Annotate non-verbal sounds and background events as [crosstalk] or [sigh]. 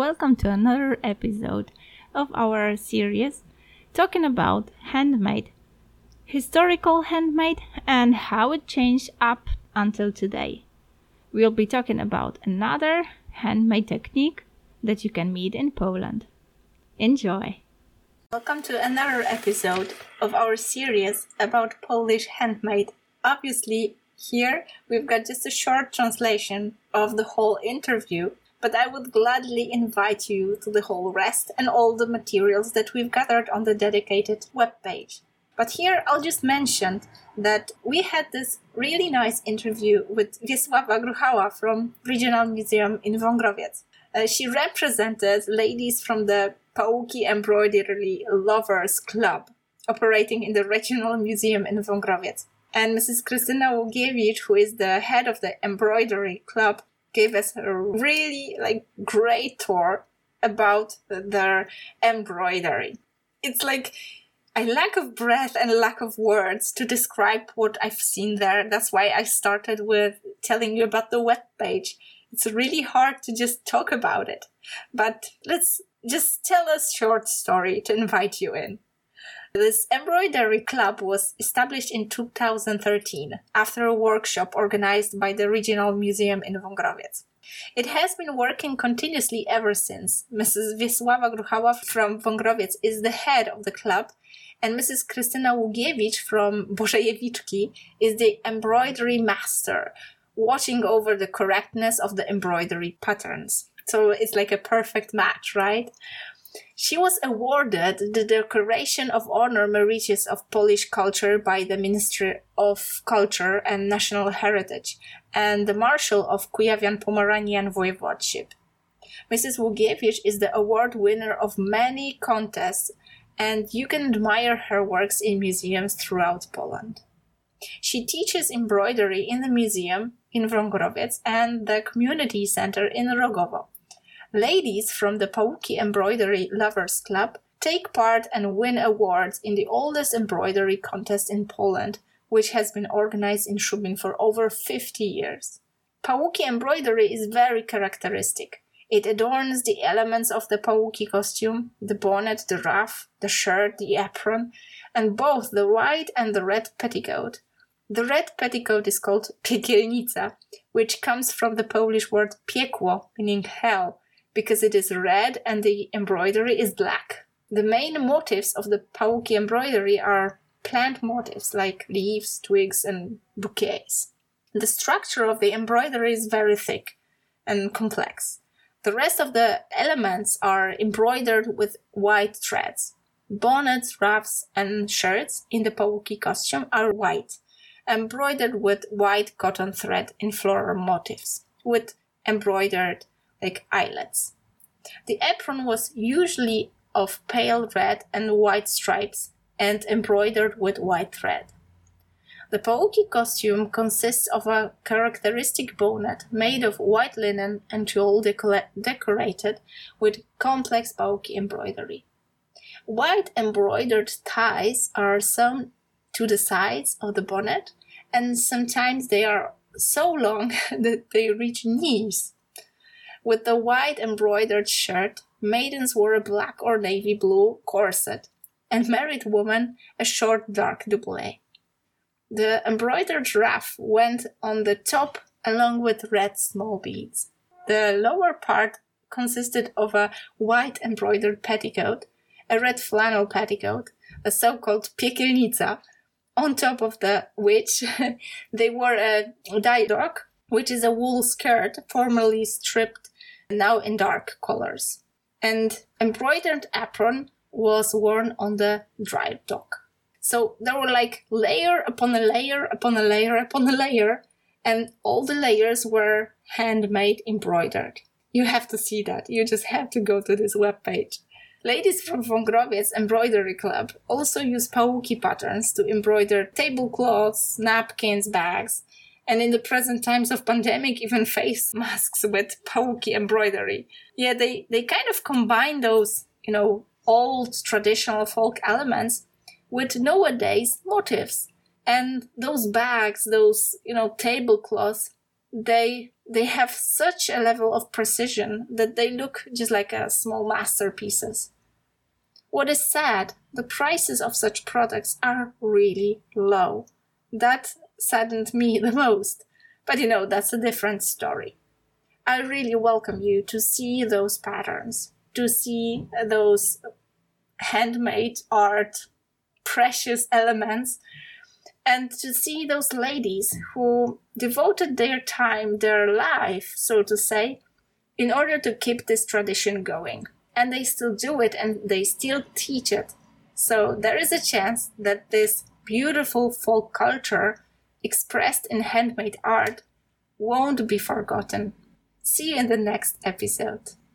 welcome to another episode of our series talking about handmade, historical handmade, and how it changed up until today. We'll be talking about another handmade technique that you can meet in Poland. Enjoy! Welcome to another episode of our series about Polish handmade. Obviously, here we've got just a short translation of the whole interview, but I would gladly invite you to the whole rest and all the materials that we've gathered on the dedicated webpage. But here I'll just mention that we had this really nice interview with Wiesława Gruchała from Regional Museum in Wągrowiec. Uh, she represented ladies from the Pałuki Embroidery Lovers Club operating in the Regional Museum in Wągrowiec. And Mrs. Krystyna Ługiewicz, who is the head of the embroidery club, gave us a really like great tour about their embroidery. It's like a lack of breath and lack of words to describe what I've seen there. That's why I started with telling you about the web page. It's really hard to just talk about it. But let's just tell a short story to invite you in. This embroidery club was established in 2013 after a workshop organized by the Regional Museum in Wągrowiec. It has been working continuously ever since. Mrs. Wiesława Gruchała from Wągrowiec is the head of the club, and Mrs. Krystyna Ługiewicz from Bożejewiczki is the embroidery master, watching over the correctness of the embroidery patterns. So it's like a perfect match, right? She was awarded the Decoration of Honor Meritorious of Polish Culture by the Ministry of Culture and National Heritage and the Marshal of Kujawian-Pomeranian Voivodeship. Mrs. Ługiewicz is the award winner of many contests and you can admire her works in museums throughout Poland. She teaches embroidery in the museum in Wągrowiec and the community center in Rogowo ladies from the Pałuki Embroidery Lovers Club take part and win awards in the oldest embroidery contest in Poland, which has been organized in Szubin for over 50 years. Pałuki embroidery is very characteristic. It adorns the elements of the Pałuki costume, the bonnet, the ruff, the shirt, the apron, and both the white and the red petticoat. The red petticoat is called [laughs] piekielnica, which comes from the Polish word piekło, meaning hell, because it is red and the embroidery is black. The main motifs of the Pałuki embroidery are plant motifs like leaves, twigs, and bouquets. The structure of the embroidery is very thick and complex. The rest of the elements are embroidered with white threads. Bonnets, ruffs, and shirts in the Pałuki costume are white, embroidered with white cotton thread in floral motifs, with embroidered like eyelets. The apron was usually of pale red and white stripes and embroidered with white thread. The Pałuki costume consists of a characteristic bonnet made of white linen and tulle decorated with complex Pałuki embroidery. White embroidered ties are sewn to the sides of the bonnet, and sometimes they are so long [laughs] that they reach knees. With the white embroidered shirt, maidens wore a black or navy blue corset, and married women a short dark doublet. The embroidered ruff went on the top along with red small beads. The lower part consisted of a white embroidered petticoat, a red flannel petticoat, a so-called piekielnica, on top of the which [laughs] they wore a diadok, which is a wool skirt formerly stripped now in dark colors. And embroidered apron was worn on the dry dock. So there were like layer upon a layer upon a layer upon a layer, and all the layers were handmade embroidered. You have to see that. You just have to go to this web page. Ladies from Von Wągrowiec Embroidery Club also use Pałuki patterns to embroider tablecloths, napkins, bags, and in the present times of pandemic, even face [laughs] masks with Pałuki embroidery. Yeah, they, they kind of combine those, you know, old traditional folk elements with nowadays motifs. And those bags, those, you know, tablecloths, they they have such a level of precision that they look just like a small masterpieces. What is sad, the prices of such products are really low. That saddened me [laughs] the most. But you know, that's a different story. I really welcome you to see those patterns, to see those handmade art, precious elements and to see those ladies who devoted their time, their life, so to say, in order to keep this tradition going. And they still do it and they still teach it. So there is a chance that this beautiful folk culture expressed in handmade art won't be forgotten. See you in the next episode.